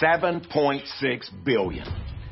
7.6 billion.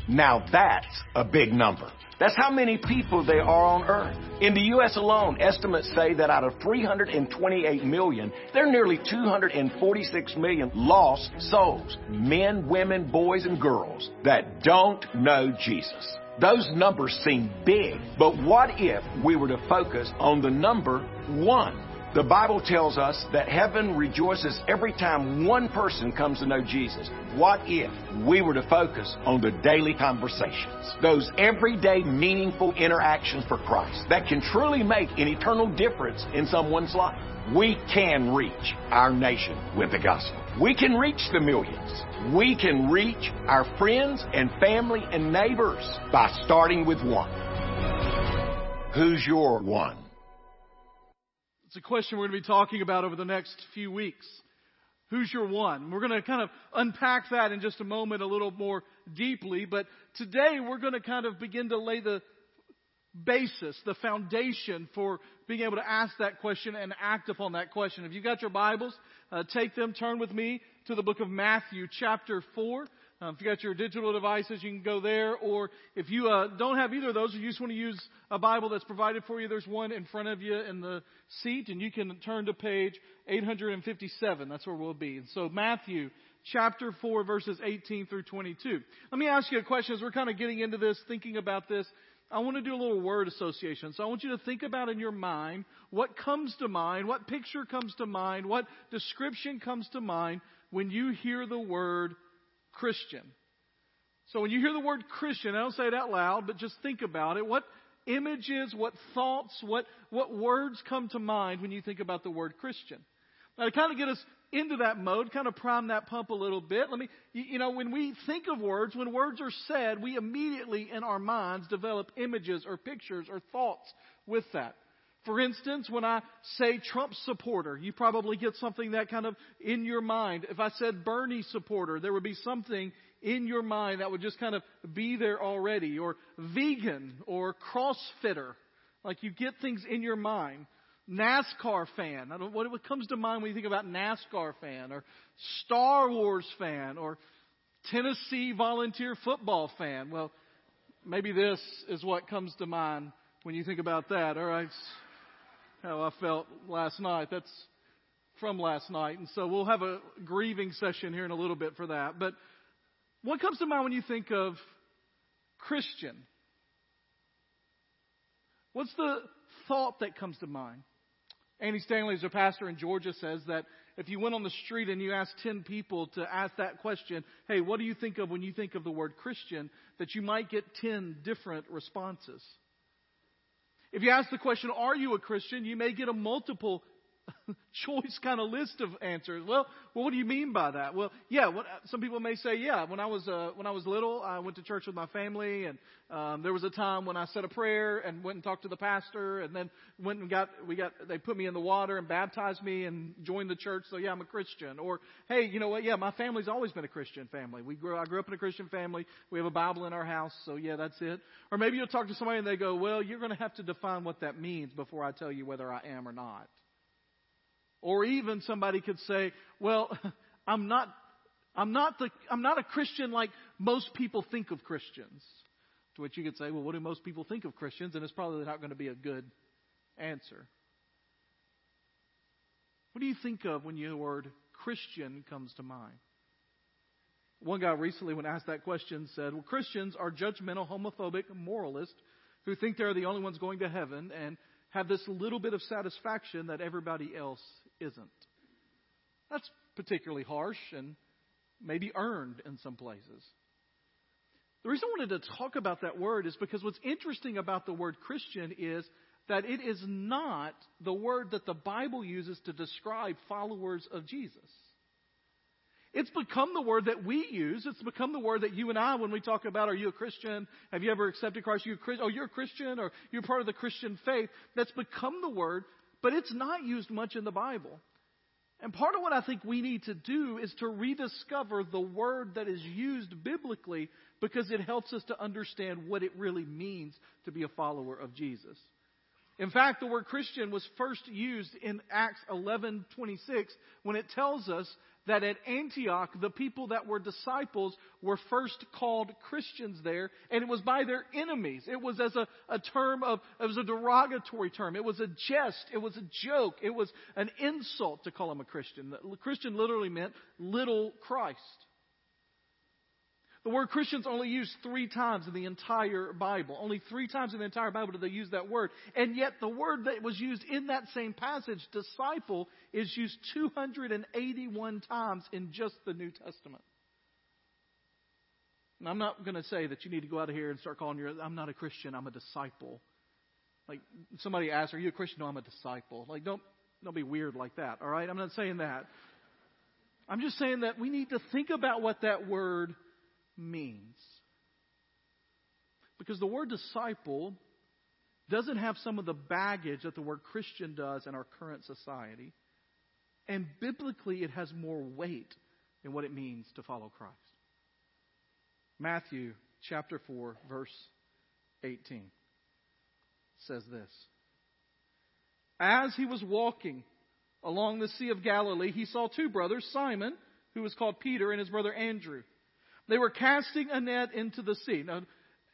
Now that's a big number. That's how many people there are on earth. In the U.S. alone, estimates say that out of 328 million, there are nearly 246 million lost souls. Men, women, boys, and girls that don't know Jesus. Those numbers seem big, but what if we were to focus on the number one? The Bible tells us that heaven rejoices every time one person comes to know Jesus. What if we were to focus on the daily conversations, those everyday meaningful interactions for Christ that can truly make an eternal difference in someone's life? We can reach our nation with the gospel. We can reach the millions. We can reach our friends and family and neighbors by starting with one. Who's your one? It's a question we're going to be talking about over the next few weeks. Who's your one? We're going to kind of unpack that in just a moment a little more deeply, but today we're going to kind of begin to lay the basis, the foundation for being able to ask that question and act upon that question. If you've got your Bibles, uh, take them, turn with me to the book of Matthew, chapter 4. Um, if you got your digital devices, you can go there. Or if you uh, don't have either of those, or you just want to use a Bible that's provided for you, there's one in front of you in the seat, and you can turn to page 857. That's where we'll be. And so Matthew chapter 4, verses 18 through 22. Let me ask you a question as we're kind of getting into this, thinking about this. I want to do a little word association. So I want you to think about in your mind what comes to mind, what picture comes to mind, what description comes to mind when you hear the word Christian. So when you hear the word Christian, I don't say it out loud, but just think about it. What images, what thoughts, what, what words come to mind when you think about the word Christian? Now to kind of get us into that mode, kind of prime that pump a little bit, let me, you, you know, when we think of words, when words are said, we immediately in our minds develop images or pictures or thoughts with that. For instance, when I say Trump supporter, you probably get something that kind of in your mind. If I said Bernie supporter, there would be something in your mind that would just kind of be there already. Or vegan or crossfitter. Like you get things in your mind. NASCAR fan. I don't, what, comes to mind when you think about NASCAR fan or Star Wars fan or Tennessee volunteer football fan? Well, maybe this is what comes to mind when you think about that. All right how I felt last night. That's from last night. And so we'll have a grieving session here in a little bit for that. But what comes to mind when you think of Christian? What's the thought that comes to mind? Andy Stanley, as a pastor in Georgia, says that if you went on the street and you asked 10 people to ask that question, hey, what do you think of when you think of the word Christian, that you might get 10 different responses. If you ask the question, are you a Christian? You may get a multiple choice kind of list of answers. Well, well, what do you mean by that? Well, yeah, what, some people may say, yeah. When I was uh, when I was little, I went to church with my family, and um, there was a time when I said a prayer and went and talked to the pastor, and then went and got we got they put me in the water and baptized me and joined the church. So yeah, I'm a Christian. Or hey, you know what? Yeah, my family's always been a Christian family. We grew I grew up in a Christian family. We have a Bible in our house, so yeah, that's it. Or maybe you'll talk to somebody and they go, well, you're going to have to define what that means before I tell you whether I am or not. Or even somebody could say, well, I'm not, I'm not the, I'm not a Christian like most people think of Christians. To which you could say, well, what do most people think of Christians? And it's probably not going to be a good answer. What do you think of when the word Christian comes to mind? One guy recently, when asked that question, said, Well, Christians are judgmental, homophobic, moralists who think they're the only ones going to heaven and have this little bit of satisfaction that everybody else isn't. That's particularly harsh and maybe earned in some places. The reason I wanted to talk about that word is because what's interesting about the word Christian is that it is not the word that the Bible uses to describe followers of Jesus. It's become the word that we use. It's become the word that you and I, when we talk about, are you a Christian? Have you ever accepted Christ? Are you a Christian? Oh, you're a Christian or you're part of the Christian faith. That's become the word but it's not used much in the Bible. And part of what I think we need to do is to rediscover the word that is used biblically because it helps us to understand what it really means to be a follower of Jesus. In fact, the word Christian was first used in Acts 11:26 when it tells us that at Antioch, the people that were disciples were first called Christians there, and it was by their enemies. It was as a, a term of, it was a derogatory term. It was a jest. It was a joke. It was an insult to call him a Christian. The Christian literally meant little Christ. The word Christian's only used three times in the entire Bible. Only three times in the entire Bible do they use that word. And yet the word that was used in that same passage, disciple, is used 281 times in just the New Testament. And I'm not going to say that you need to go out of here and start calling your, I'm not a Christian, I'm a disciple. Like somebody asks, are you a Christian? No, I'm a disciple. Like don't, don't be weird like that, all right? I'm not saying that. I'm just saying that we need to think about what that word means. Because the word disciple doesn't have some of the baggage that the word Christian does in our current society. And biblically, it has more weight in what it means to follow Christ. Matthew chapter 4, verse 18 says this As he was walking along the Sea of Galilee, he saw two brothers, Simon, who was called Peter, and his brother Andrew. They were casting a net into the sea. Now,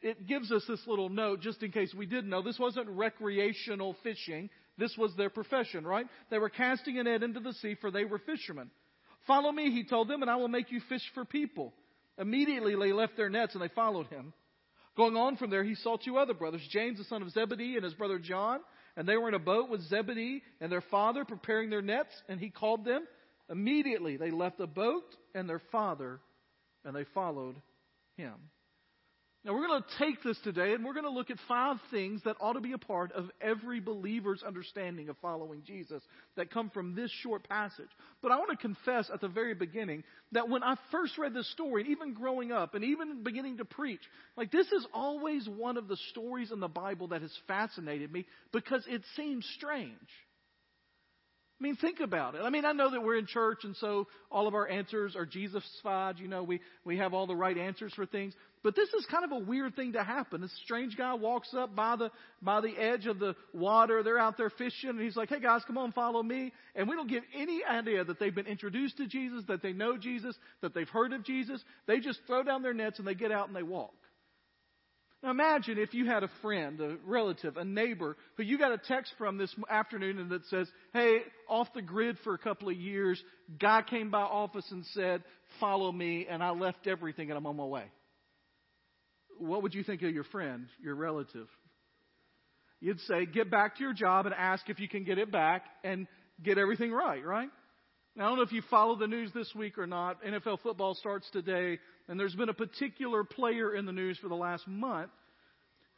it gives us this little note just in case we didn't know. This wasn't recreational fishing. This was their profession, right? They were casting a net into the sea for they were fishermen. Follow me, he told them, and I will make you fish for people. Immediately they left their nets and they followed him. Going on from there, he saw two other brothers, James the son of Zebedee and his brother John, and they were in a boat with Zebedee and their father preparing their nets, and he called them. Immediately they left the boat and their father and they followed him. Now, we're going to take this today and we're going to look at five things that ought to be a part of every believer's understanding of following Jesus that come from this short passage. But I want to confess at the very beginning that when I first read this story, even growing up and even beginning to preach, like this is always one of the stories in the Bible that has fascinated me because it seems strange. I mean, think about it. I mean, I know that we're in church, and so all of our answers are Jesus-fied. You know, we, we have all the right answers for things. But this is kind of a weird thing to happen. This strange guy walks up by the, by the edge of the water. They're out there fishing, and he's like, hey guys, come on, follow me. And we don't give any idea that they've been introduced to Jesus, that they know Jesus, that they've heard of Jesus. They just throw down their nets and they get out and they walk. Now imagine if you had a friend, a relative, a neighbor who you got a text from this afternoon and that says, hey, off the grid for a couple of years, guy came by office and said, follow me, and I left everything and I'm on my way. What would you think of your friend, your relative? You'd say, get back to your job and ask if you can get it back and get everything right, right? Now, I don't know if you follow the news this week or not. NFL football starts today, and there's been a particular player in the news for the last month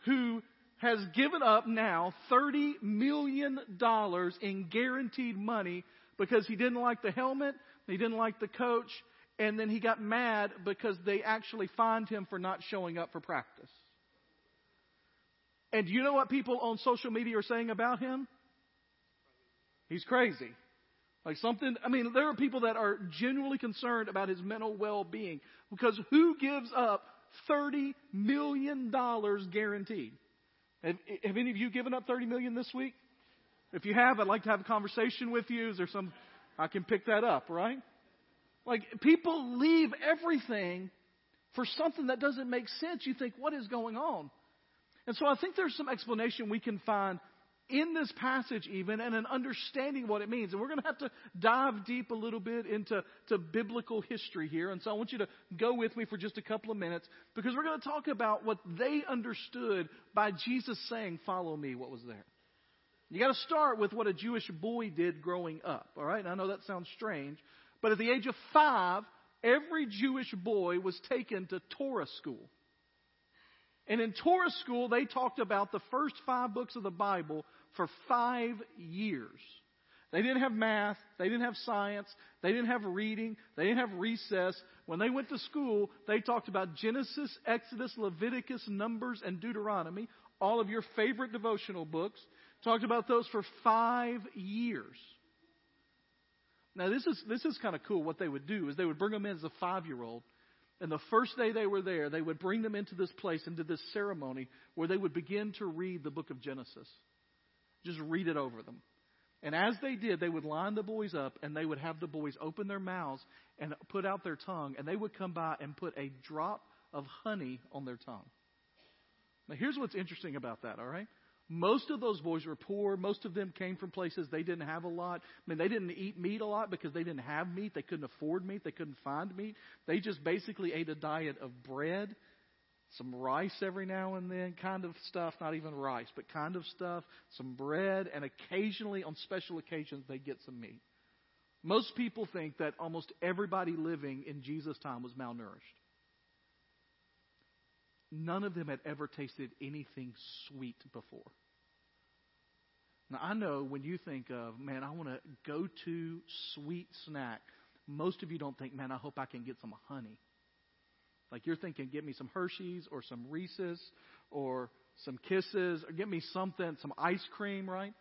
who has given up now $30 million in guaranteed money because he didn't like the helmet, he didn't like the coach, and then he got mad because they actually fined him for not showing up for practice. And do you know what people on social media are saying about him? He's crazy. Like something, I mean, there are people that are genuinely concerned about his mental well being because who gives up $30 million guaranteed? Have, have, any of you given up 30 million this week? If you have, I'd like to have a conversation with you. Is there some, I can pick that up, right? Like people leave everything for something that doesn't make sense. You think, what is going on? And so I think there's some explanation we can find in this passage even and an understanding what it means. And we're going to have to dive deep a little bit into to biblical history here. And so I want you to go with me for just a couple of minutes because we're going to talk about what they understood by Jesus saying, follow me, what was there. You got to start with what a Jewish boy did growing up. All right. And I know that sounds strange, but at the age of five, every Jewish boy was taken to Torah school. And in Torah school, they talked about the first five books of the Bible for five years. They didn't have math. They didn't have science. They didn't have reading. They didn't have recess. When they went to school, they talked about Genesis, Exodus, Leviticus, Numbers, and Deuteronomy, all of your favorite devotional books. Talked about those for five years. Now, this is, this is kind of cool. What they would do is they would bring them in as a five year old and the first day they were there, they would bring them into this place, into this ceremony, where they would begin to read the book of Genesis. Just read it over them. And as they did, they would line the boys up and they would have the boys open their mouths and put out their tongue, and they would come by and put a drop of honey on their tongue. Now, here's what's interesting about that, all right? Most of those boys were poor. Most of them came from places they didn't have a lot. I mean, they didn't eat meat a lot because they didn't have meat. They couldn't afford meat. They couldn't find meat. They just basically ate a diet of bread, some rice every now and then, kind of stuff, not even rice, but kind of stuff, some bread, and occasionally on special occasions they get some meat. Most people think that almost everybody living in Jesus' time was malnourished. None of them had ever tasted anything sweet before. Now, I know when you think of, man, I want to go to sweet snack, most of you don't think, man, I hope I can get some honey. Like you're thinking, get me some Hershey's or some Reese's or some Kisses or get me something, some ice cream, right?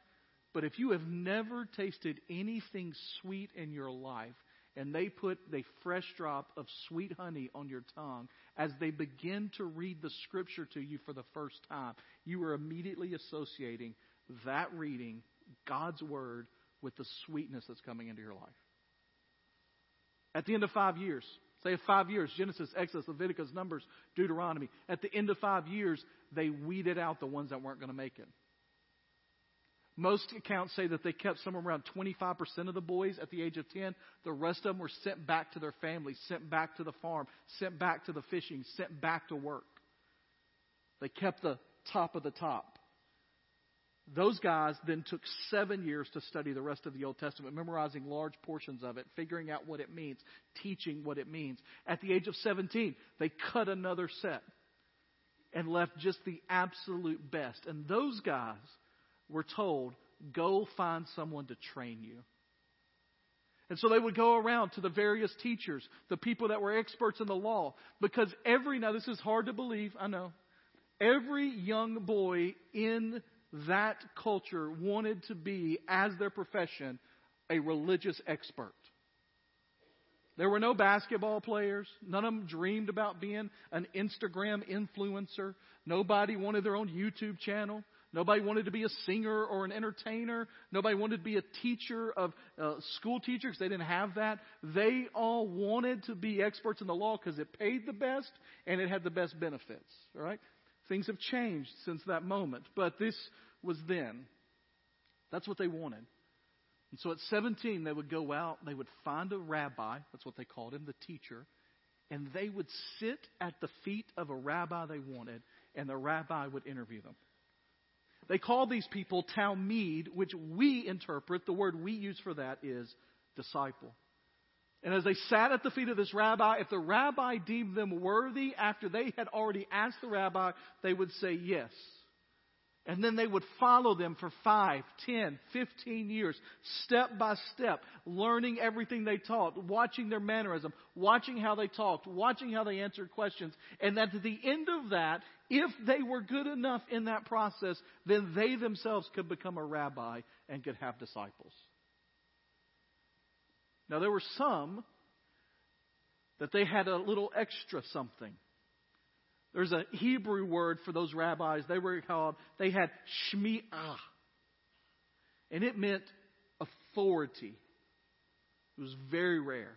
But if you have never tasted anything sweet in your life, and they put a fresh drop of sweet honey on your tongue as they begin to read the scripture to you for the first time, you are immediately associating that reading, God's word, with the sweetness that's coming into your life. At the end of five years, say five years, Genesis, Exodus, Leviticus, Numbers, Deuteronomy, at the end of five years, they weeded out the ones that weren't going to make it. Most accounts say that they kept somewhere around 25% of the boys at the age of 10. The rest of them were sent back to their families, sent back to the farm, sent back to the fishing, sent back to work. They kept the top of the top. Those guys then took seven years to study the rest of the Old Testament, memorizing large portions of it, figuring out what it means, teaching what it means. At the age of 17, they cut another set and left just the absolute best. And those guys were told, go find someone to train you. And so they would go around to the various teachers, the people that were experts in the law, because every, now this is hard to believe, I know, every young boy in that culture wanted to be, as their profession, a religious expert. There were no basketball players. None of them dreamed about being an Instagram influencer. Nobody wanted their own YouTube channel. Nobody wanted to be a singer or an entertainer. Nobody wanted to be a teacher of uh, school teachers. They didn't have that. They all wanted to be experts in the law because it paid the best and it had the best benefits. All right? Things have changed since that moment, but this was then. That's what they wanted. And so at 17, they would go out, they would find a rabbi, that's what they called him, the teacher, and they would sit at the feet of a rabbi they wanted, and the rabbi would interview them. They call these people Talmid, which we interpret, the word we use for that is disciple. And as they sat at the feet of this rabbi, if the rabbi deemed them worthy after they had already asked the rabbi, they would say yes. And then they would follow them for five, ten, fifteen years, step by step, learning everything they taught, watching their mannerism, watching how they talked, watching how they answered questions. And at the end of that, if they were good enough in that process, then they themselves could become a rabbi and could have disciples. Now, there were some that they had a little extra something. There's a Hebrew word for those rabbis. They were called, they had shmi'ah. And it meant authority. It was very rare.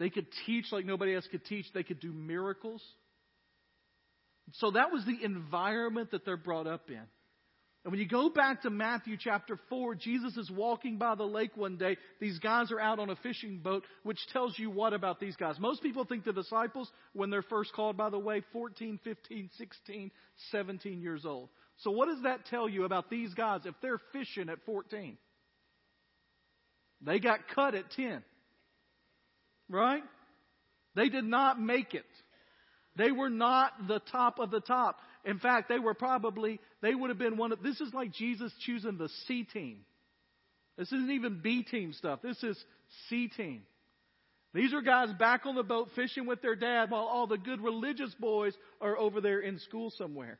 They could teach like nobody else could teach. They could do miracles. So that was the environment that they're brought up in. And when you go back to Matthew chapter 4, Jesus is walking by the lake one day. These guys are out on a fishing boat, which tells you what about these guys? Most people think the disciples, when they're first called, by the way, 14, 15, 16, 17 years old. So what does that tell you about these guys if they're fishing at 14? They got cut at 10. Right? They did not make it. They were not the top of the top. In fact, they were probably, they would have been one of, this is like Jesus choosing the C team. This isn't even B team stuff. This is C team. These are guys back on the boat fishing with their dad while all the good religious boys are over there in school somewhere.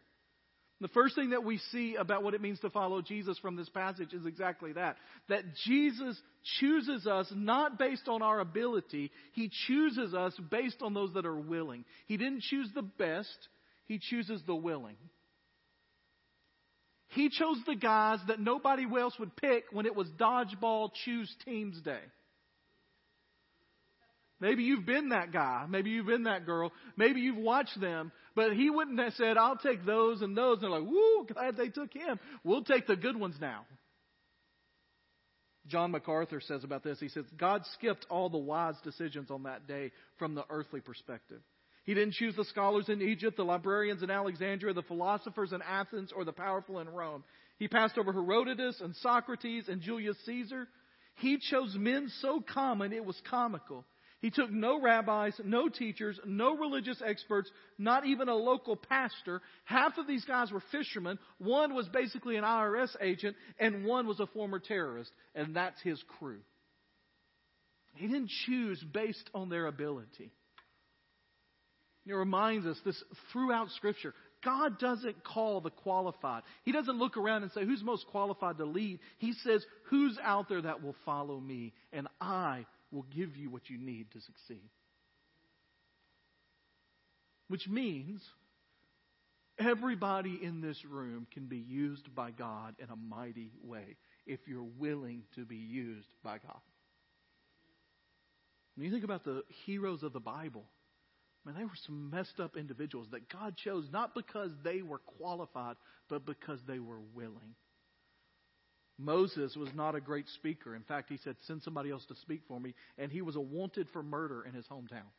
The first thing that we see about what it means to follow Jesus from this passage is exactly that. That Jesus chooses us not based on our ability, He chooses us based on those that are willing. He didn't choose the best, He chooses the willing. He chose the guys that nobody else would pick when it was dodgeball choose teams day. Maybe you've been that guy. Maybe you've been that girl. Maybe you've watched them. But he wouldn't have said, I'll take those and those. And they're like, woo, glad they took him. We'll take the good ones now. John MacArthur says about this. He says, God skipped all the wise decisions on that day from the earthly perspective. He didn't choose the scholars in Egypt, the librarians in Alexandria, the philosophers in Athens, or the powerful in Rome. He passed over Herodotus and Socrates and Julius Caesar. He chose men so common it was comical. He took no rabbis, no teachers, no religious experts, not even a local pastor. Half of these guys were fishermen. One was basically an IRS agent, and one was a former terrorist, and that's his crew. He didn't choose based on their ability. It reminds us this throughout Scripture. God doesn't call the qualified. He doesn't look around and say, Who's most qualified to lead? He says, Who's out there that will follow me? And I will give you what you need to succeed. Which means everybody in this room can be used by God in a mighty way if you're willing to be used by God. When you think about the heroes of the Bible, man, they were some messed up individuals that God chose not because they were qualified, but because they were willing. Moses was not a great speaker. In fact, he said, Send somebody else to speak for me. And he was a wanted for murder in his hometown.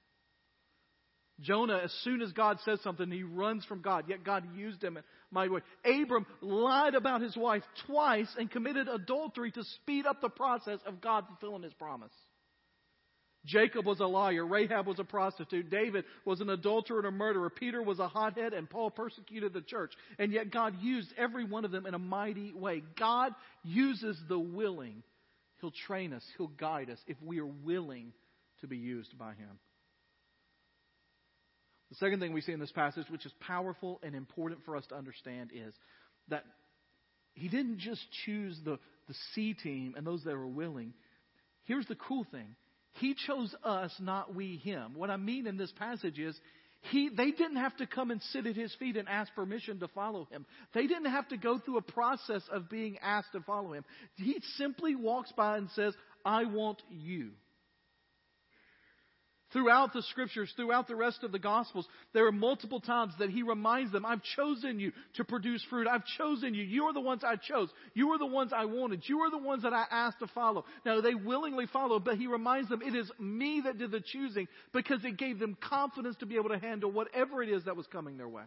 Jonah, as soon as God says something, he runs from God, yet God used him in mighty way. Abram lied about his wife twice and committed adultery to speed up the process of God fulfilling his promise. Jacob was a liar. Rahab was a prostitute. David was an adulterer and a murderer. Peter was a hothead, and Paul persecuted the church. And yet God used every one of them in a mighty way. God uses the willing. He'll train us, He'll guide us if we are willing to be used by Him. The second thing we see in this passage, which is powerful and important for us to understand, is that He didn't just choose the, the C team and those that were willing. Here's the cool thing he chose us, not we him. What I mean in this passage is, he, they didn't have to come and sit at his feet and ask permission to follow him. They didn't have to go through a process of being asked to follow him. He simply walks by and says, I want you. Throughout the scriptures, throughout the rest of the gospels, there are multiple times that he reminds them, I've chosen you to produce fruit. I've chosen you. You are the ones I chose. You are the ones I wanted. You are the ones that I asked to follow. Now they willingly follow, but he reminds them, it is me that did the choosing because it gave them confidence to be able to handle whatever it is that was coming their way.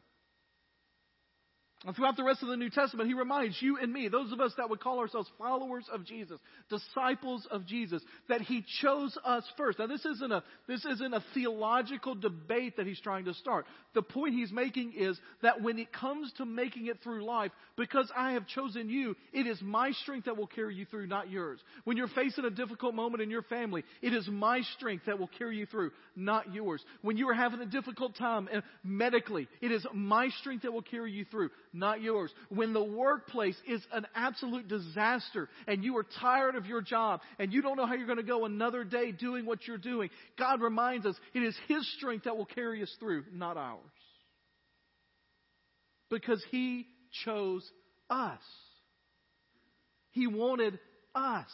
And throughout the rest of the New Testament, he reminds you and me, those of us that would call ourselves followers of Jesus, disciples of Jesus, that he chose us first. Now this isn't a, this isn't a theological debate that he's trying to start. The point he's making is that when it comes to making it through life, because I have chosen you, it is my strength that will carry you through, not yours. When you're facing a difficult moment in your family, it is my strength that will carry you through, not yours. When you are having a difficult time uh, medically, it is my strength that will carry you through, not yours. When the workplace is an absolute disaster and you are tired of your job and you don't know how you're going to go another day doing what you're doing, God reminds us it is His strength that will carry us through, not ours. Because He chose us. He wanted us.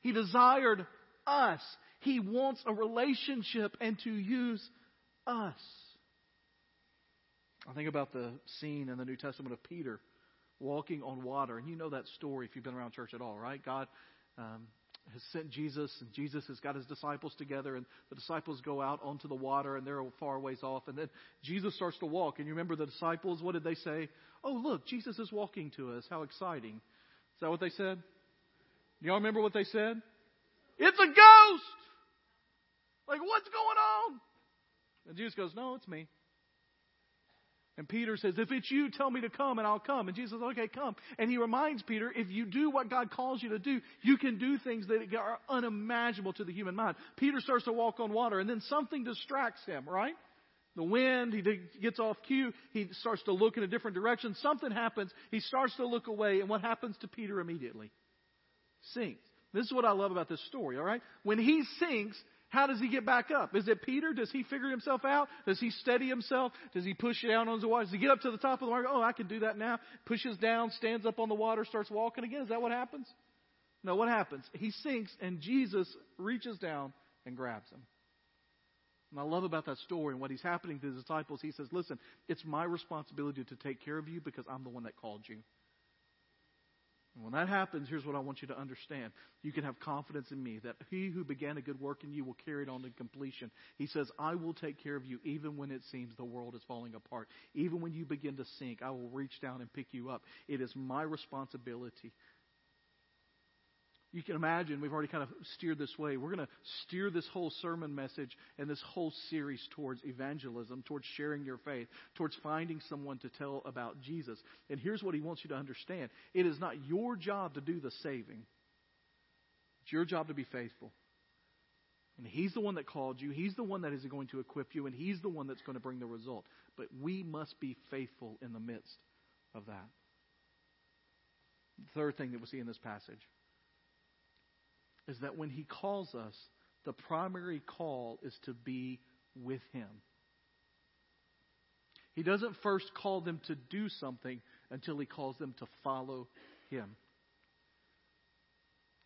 He desired us. He wants a relationship and to use us. I think about the scene in the New Testament of Peter walking on water. And you know that story if you've been around church at all, right? God um, has sent Jesus, and Jesus has got his disciples together, and the disciples go out onto the water, and they're far ways off. And then Jesus starts to walk. And you remember the disciples, what did they say? Oh, look, Jesus is walking to us. How exciting. Is that what they said? Y'all remember what they said? It's a ghost! Like, what's going on? And Jesus goes, No, it's me. And Peter says, If it's you, tell me to come and I'll come. And Jesus says, Okay, come. And he reminds Peter, if you do what God calls you to do, you can do things that are unimaginable to the human mind. Peter starts to walk on water, and then something distracts him, right? The wind, he gets off cue, he starts to look in a different direction. Something happens, he starts to look away, and what happens to Peter immediately? Sinks. This is what I love about this story, all right? When he sinks, How does he get back up? Is it Peter? Does he figure himself out? Does he steady himself? Does he push down on the water? Does he get up to the top of the water? Oh, I can do that now. Pushes down, stands up on the water, starts walking again. Is that what happens? No, what happens? He sinks and Jesus reaches down and grabs him. And I love about that story and what he's happening to the disciples. He says, Listen, it's my responsibility to take care of you because I'm the one that called you. And when that happens, here's what I want you to understand. You can have confidence in me that he who began a good work in you will carry it on to completion. He says, I will take care of you even when it seems the world is falling apart. Even when you begin to sink, I will reach down and pick you up. It is my responsibility you can imagine we've already kind of steered this way. We're going to steer this whole sermon message and this whole series towards evangelism, towards sharing your faith, towards finding someone to tell about Jesus. And here's what he wants you to understand it is not your job to do the saving, it's your job to be faithful. And he's the one that called you, he's the one that is going to equip you, and he's the one that's going to bring the result. But we must be faithful in the midst of that. The third thing that we see in this passage is that when He calls us, the primary call is to be with Him. He doesn't first call them to do something until He calls them to follow Him.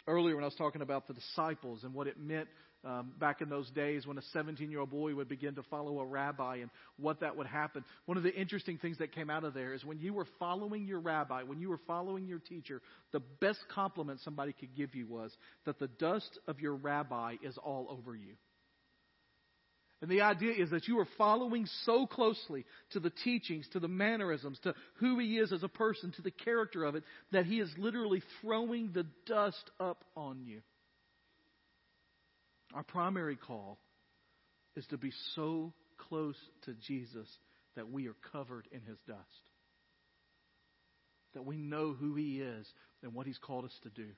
Earlier, when I was talking about the disciples and what it meant um, back in those days when a 17 year old boy would begin to follow a rabbi and what that would happen. One of the interesting things that came out of there is when you were following your rabbi, when you were following your teacher, the best compliment somebody could give you was that the dust of your rabbi is all over you. And the idea is that you are following so closely to the teachings, to the mannerisms, to who he is as a person, to the character of it, that he is literally throwing the dust up on you. Our primary call is to be so close to Jesus that we are covered in his dust. That we know who he is and what he's called us to do.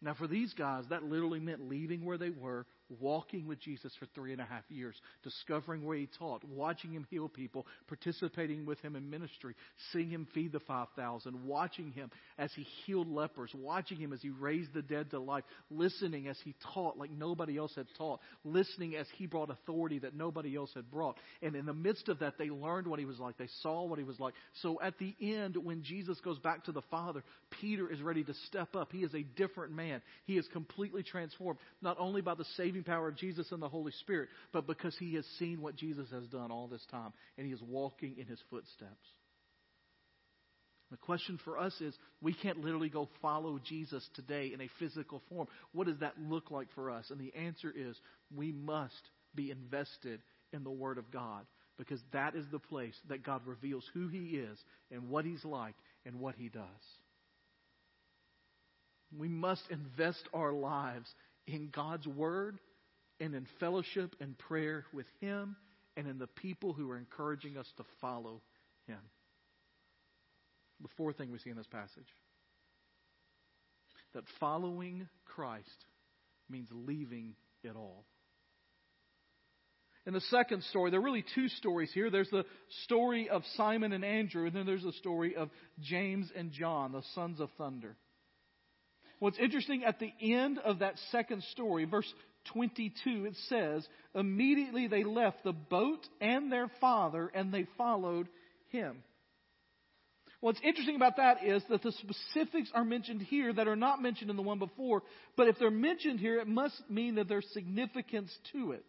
Now, for these guys, that literally meant leaving where they were, walking with Jesus for three and a half years, discovering where he taught, watching him heal people, participating with him in ministry, seeing him feed the 5,000, watching him as he healed lepers, watching him as he raised the dead to life, listening as he taught like nobody else had taught, listening as he brought authority that nobody else had brought. And in the midst of that, they learned what he was like. They saw what he was like. So at the end, when Jesus goes back to the Father, Peter is ready to step up. He is a different man. He is completely transformed, not only by the saving saving power of Jesus and the Holy Spirit, but because he has seen what Jesus has done all this time and he is walking in his footsteps. The question for us is we can't literally go follow Jesus today in a physical form. What does that look like for us? And the answer is we must be invested in the Word of God because that is the place that God reveals who He is and what He's like and what He does. We must invest our lives in God's Word and in fellowship and prayer with Him and in the people who are encouraging us to follow Him. The fourth thing we see in this passage that following Christ means leaving it all. In the second story, there are really two stories here. There's the story of Simon and Andrew, and then there's the story of James and John, the sons of thunder. What's interesting at the end of that second story, verse 22, it says, Immediately they left the boat and their father, and they followed him. What's interesting about that is that the specifics are mentioned here that are not mentioned in the one before, but if they're mentioned here, it must mean that there's significance to it.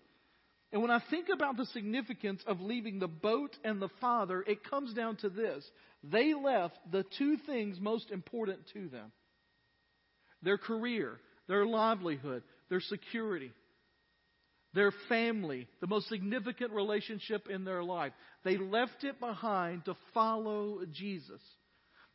And when I think about the significance of leaving the boat and the father, it comes down to this. They left the two things most important to them their career, their livelihood, their security, their family, the most significant relationship in their life. They left it behind to follow Jesus.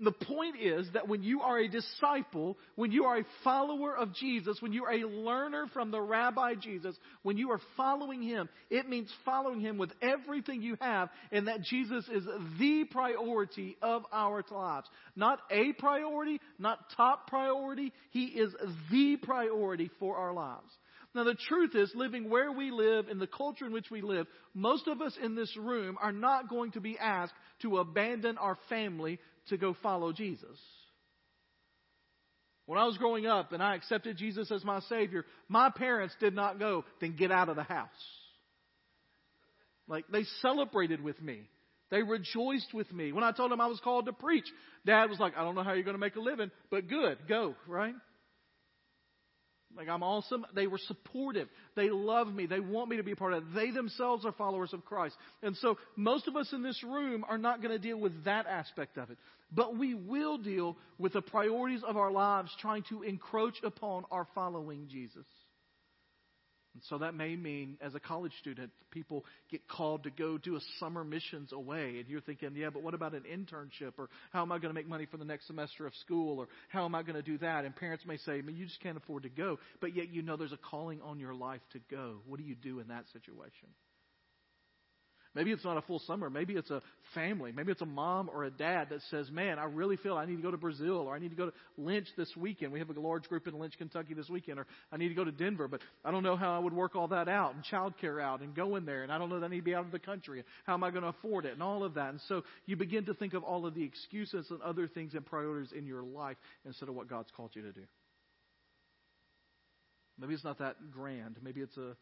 The point is that when you are a disciple, when you are a follower of Jesus, when you are a learner from the Rabbi Jesus, when you are following Him, it means following Him with everything you have, and that Jesus is the priority of our lives. Not a priority, not top priority. He is the priority for our lives. Now, the truth is, living where we live, in the culture in which we live, most of us in this room are not going to be asked to abandon our family to go follow Jesus. When I was growing up and I accepted Jesus as my Savior, my parents did not go, then get out of the house. Like, they celebrated with me. They rejoiced with me. When I told them I was called to preach, Dad was like, I don't know how you're going to make a living, but good, go, right? Like I'm awesome. They were supportive. They love me. They want me to be a part of it. They themselves are followers of Christ. And so most of us in this room are not going to deal with that aspect of it. But we will deal with the priorities of our lives trying to encroach upon our following Jesus. And so that may mean, as a college student, people get called to go do a summer missions away. And you're thinking, yeah, but what about an internship? Or how am I going to make money for the next semester of school? Or how am I going to do that? And parents may say, you just can't afford to go. But yet you know there's a calling on your life to go. What do you do in that situation? Maybe it's not a full summer. Maybe it's a family. Maybe it's a mom or a dad that says, Man, I really feel I need to go to Brazil or I need to go to Lynch this weekend. We have a large group in Lynch, Kentucky this weekend, or I need to go to Denver, but I don't know how I would work all that out and childcare out and go in there, and I don't know that I need to be out of the country. How am I going to afford it and all of that? And so you begin to think of all of the excuses and other things and priorities in your life instead of what God's called you to do. Maybe it's not that grand. Maybe it's a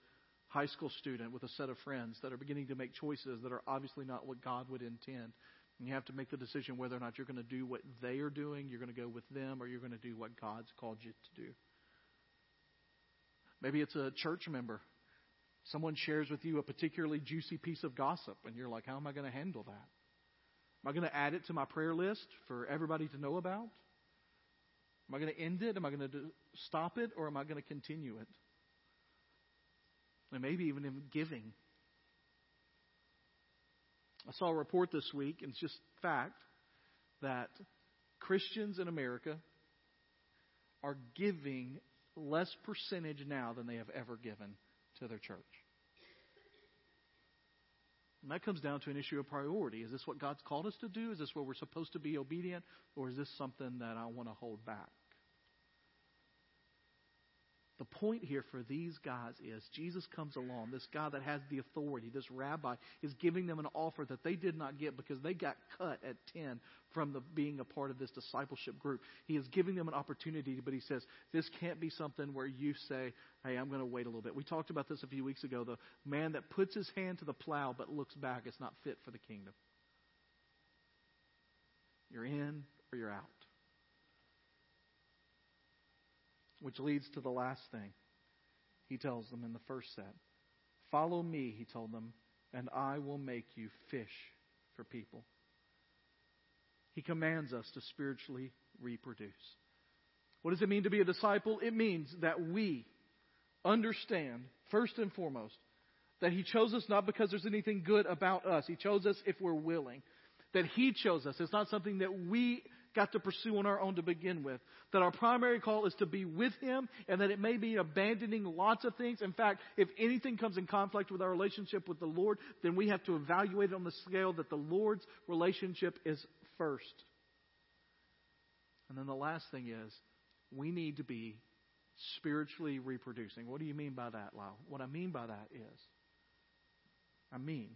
high school student with a set of friends that are beginning to make choices that are obviously not what God would intend. And you have to make the decision whether or not you're going to do what they are doing, you're going to go with them, or you're going to do what God's called you to do. Maybe it's a church member. Someone shares with you a particularly juicy piece of gossip, and you're like, how am I going to handle that? Am I going to add it to my prayer list for everybody to know about? Am I going to end it? Am I going to stop it? Or am I going to continue it? And maybe even in giving. I saw a report this week, and it's just fact, that Christians in America are giving less percentage now than they have ever given to their church. And that comes down to an issue of priority. Is this what God's called us to do? Is this where we're supposed to be obedient? Or is this something that I want to hold back? The point here for these guys is Jesus comes along, this guy that has the authority, this rabbi, is giving them an offer that they did not get because they got cut at 10 from the, being a part of this discipleship group. He is giving them an opportunity, but he says, this can't be something where you say, hey, I'm going to wait a little bit. We talked about this a few weeks ago. The man that puts his hand to the plow but looks back is not fit for the kingdom. You're in or you're out. Which leads to the last thing he tells them in the first set. Follow me, he told them, and I will make you fish for people. He commands us to spiritually reproduce. What does it mean to be a disciple? It means that we understand, first and foremost, that He chose us not because there's anything good about us. He chose us if we're willing. That He chose us. It's not something that we got to pursue on our own to begin with. That our primary call is to be with Him and that it may be abandoning lots of things. In fact, if anything comes in conflict with our relationship with the Lord, then we have to evaluate it on the scale that the Lord's relationship is first. And then the last thing is, we need to be spiritually reproducing. What do you mean by that, Lyle? What I mean by that is, I mean,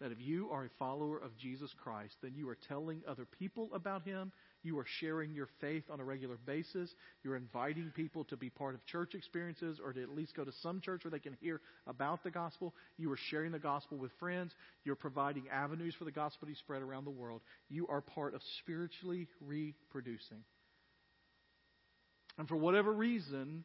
that if you are a follower of Jesus Christ, then you are telling other people about Him. You are sharing your faith on a regular basis. You're inviting people to be part of church experiences or to at least go to some church where they can hear about the gospel. You are sharing the gospel with friends. You're providing avenues for the gospel to spread around the world. You are part of spiritually reproducing. And for whatever reason,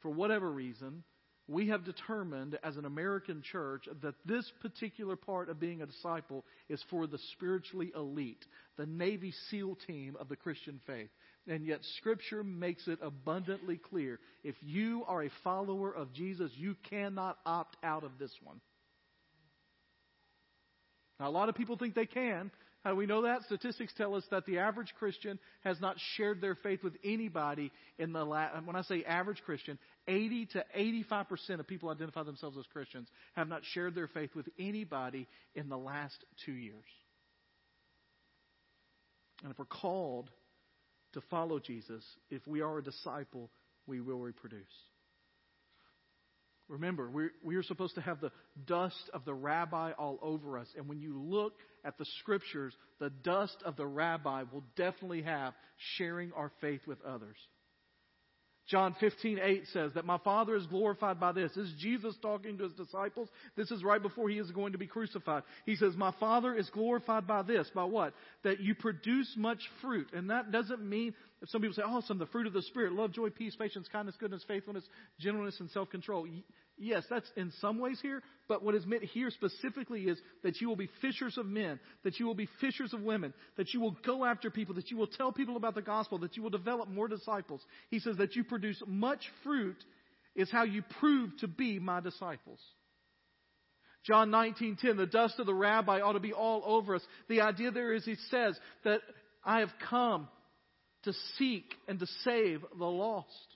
for whatever reason, we have determined as an American church that this particular part of being a disciple is for the spiritually elite, the Navy SEAL team of the Christian faith. And yet, Scripture makes it abundantly clear if you are a follower of Jesus, you cannot opt out of this one. Now, a lot of people think they can, how do we know that? Statistics tell us that the average Christian has not shared their faith with anybody in the last, when I say average Christian, 80 to 85% of people identify themselves as Christians have not shared their faith with anybody in the last two years. And if we're called to follow Jesus, if we are a disciple, we will reproduce. Remember, we're, we are supposed to have the dust of the rabbi all over us. And when you look at the scriptures, the dust of the rabbi will definitely have sharing our faith with others. John 15, 8 says that my Father is glorified by this. This is Jesus talking to his disciples. This is right before he is going to be crucified. He says, My Father is glorified by this. By what? That you produce much fruit. And that doesn't mean, if some people say, some of the fruit of the Spirit, love, joy, peace, patience, kindness, goodness, faithfulness, gentleness, and self control. Yes, that's in some ways here, but what is meant here specifically is that you will be fishers of men, that you will be fishers of women, that you will go after people, that you will tell people about the gospel, that you will develop more disciples. He says that you produce much fruit is how you prove to be my disciples. John 19:10 the dust of the rabbi ought to be all over us. The idea there is he says that I have come to seek and to save the lost.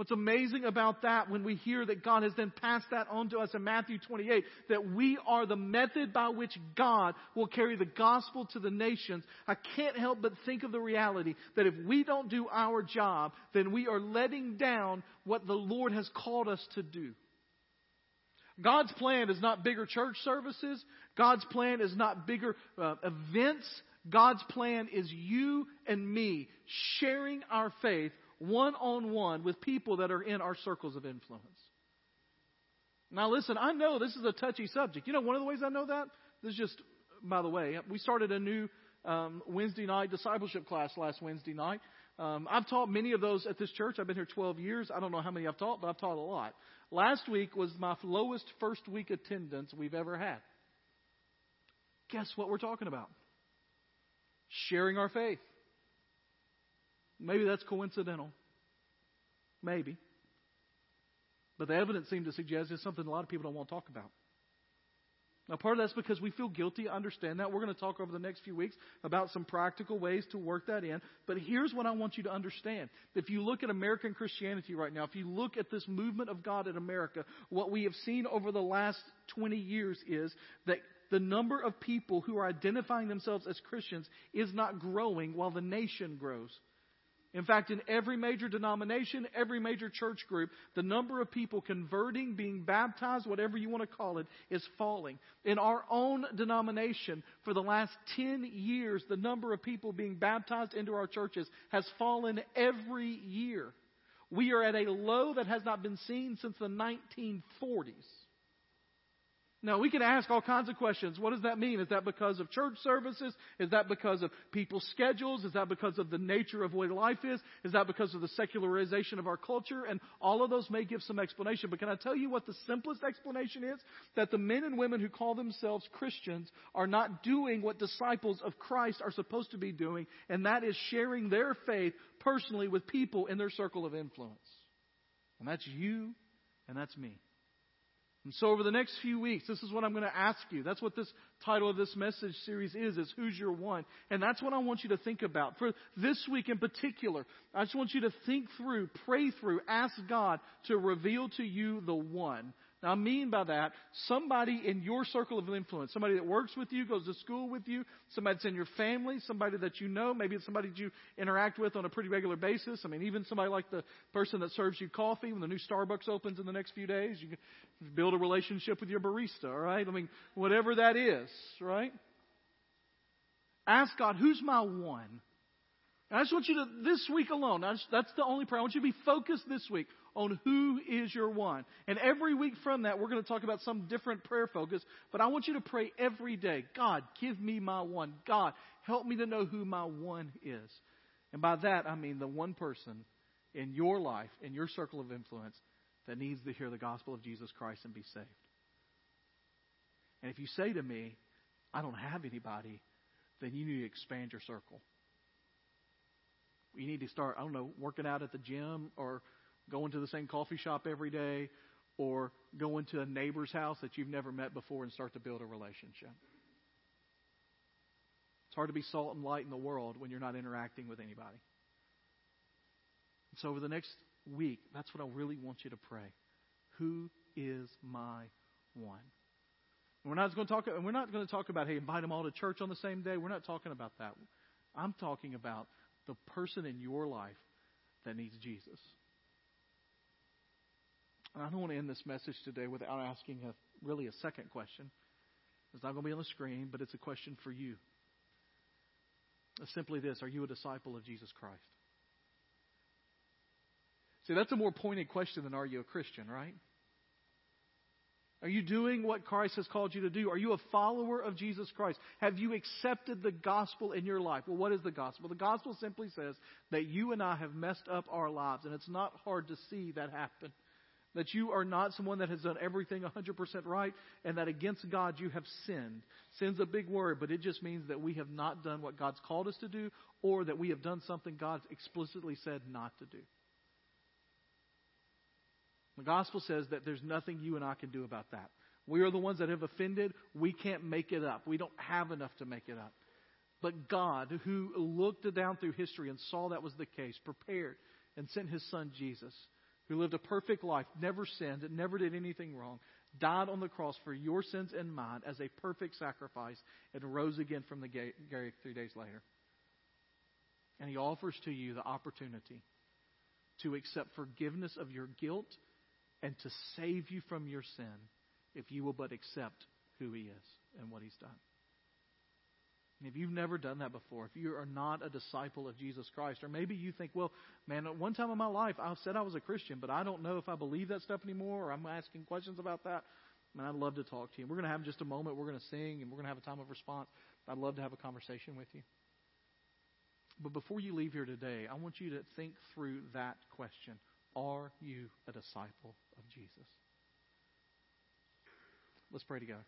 What's amazing about that when we hear that God has then passed that on to us in Matthew 28, that we are the method by which God will carry the gospel to the nations, I can't help but think of the reality that if we don't do our job, then we are letting down what the Lord has called us to do. God's plan is not bigger church services. God's plan is not bigger uh, events. God's plan is you and me sharing our faith one on one with people that are in our circles of influence. Now, listen, I know this is a touchy subject. You know, one of the ways I know that? This is just, by the way, we started a new um, Wednesday night discipleship class last Wednesday night. Um, I've taught many of those at this church. I've been here 12 years. I don't know how many I've taught, but I've taught a lot. Last week was my lowest first week attendance we've ever had. Guess what we're talking about? Sharing our faith. Maybe that's coincidental. Maybe. But the evidence seemed to suggest it's something a lot of people don't want to talk about. Now, part of that's because we feel guilty. I understand that. We're going to talk over the next few weeks about some practical ways to work that in. But here's what I want you to understand. If you look at American Christianity right now, if you look at this movement of God in America, what we have seen over the last 20 years is that the number of people who are identifying themselves as Christians is not growing while the nation grows. In fact, in every major denomination, every major church group, the number of people converting, being baptized, whatever you want to call it, is falling. In our own denomination, for the last 10 years, the number of people being baptized into our churches has fallen every year. We are at a low that has not been seen since the 1940s. Now, we can ask all kinds of questions. What does that mean? Is that because of church services? Is that because of people's schedules? Is that because of the nature of what life is? Is that because of the secularization of our culture? And all of those may give some explanation. But can I tell you what the simplest explanation is? That the men and women who call themselves Christians are not doing what disciples of Christ are supposed to be doing, and that is sharing their faith personally with people in their circle of influence. And that's you, and that's me. And so over the next few weeks, this is what I'm going to ask you. That's what this title of this message series is, is Who's Your One? And that's what I want you to think about. For this week in particular, I just want you to think through, pray through, ask God to reveal to you the one. Now, I mean by that, somebody in your circle of influence, somebody that works with you, goes to school with you, somebody that's in your family, somebody that you know, maybe it's somebody that you interact with on a pretty regular basis. I mean, even somebody like the person that serves you coffee when the new Starbucks opens in the next few days, you can build a relationship with your barista, all right? I mean, whatever that is, right? Ask God, who's my one? And I just want you to, this week alone, just, that's the only prayer. I want you to be focused this week on who is your one. And every week from that, we're going to talk about some different prayer focus. But I want you to pray every day God, give me my one. God, help me to know who my one is. And by that, I mean the one person in your life, in your circle of influence, that needs to hear the gospel of Jesus Christ and be saved. And if you say to me, I don't have anybody, then you need to expand your circle. You need to start, I don't know, working out at the gym or going to the same coffee shop every day or going to a neighbor's house that you've never met before and start to build a relationship. It's hard to be salt and light in the world when you're not interacting with anybody. So over the next week, that's what I really want you to pray. Who is my one? We're not going to talk. We're not going to talk about hey, invite them all to church on the same day. We're not talking about that. I'm talking about the person in your life that needs Jesus. And I don't want to end this message today without asking a, really a second question. It's not going to be on the screen, but it's a question for you. It's simply this Are you a disciple of Jesus Christ? See, that's a more pointed question than are you a Christian, right? Are you doing what Christ has called you to do? Are you a follower of Jesus Christ? Have you accepted the gospel in your life? Well, what is the gospel? The gospel simply says that you and I have messed up our lives, and it's not hard to see that happen. That you are not someone that has done everything 100% right, and that against God you have sinned. Sin's a big word, but it just means that we have not done what God's called us to do, or that we have done something God's explicitly said not to do. The gospel says that there's nothing you and I can do about that. We are the ones that have offended. We can't make it up. We don't have enough to make it up. But God, who looked down through history and saw that was the case, prepared and sent his son Jesus, who lived a perfect life, never sinned, never did anything wrong, died on the cross for your sins and mine as a perfect sacrifice, and rose again from the grave three days later. And he offers to you the opportunity to accept forgiveness of your guilt and to save you from your sin if you will but accept who He is and what He's done. And if you've never done that before, if you are not a disciple of Jesus Christ, or maybe you think, well, man, at one time in my life I said I was a Christian, but I don't know if I believe that stuff anymore, or I'm asking questions about that. Man, I'd love to talk to you. We're going to have just a moment. We're going to sing, and we're going to have a time of response. I'd love to have a conversation with you. But before you leave here today, I want you to think through that question. Are you a disciple of Jesus? Let's pray together.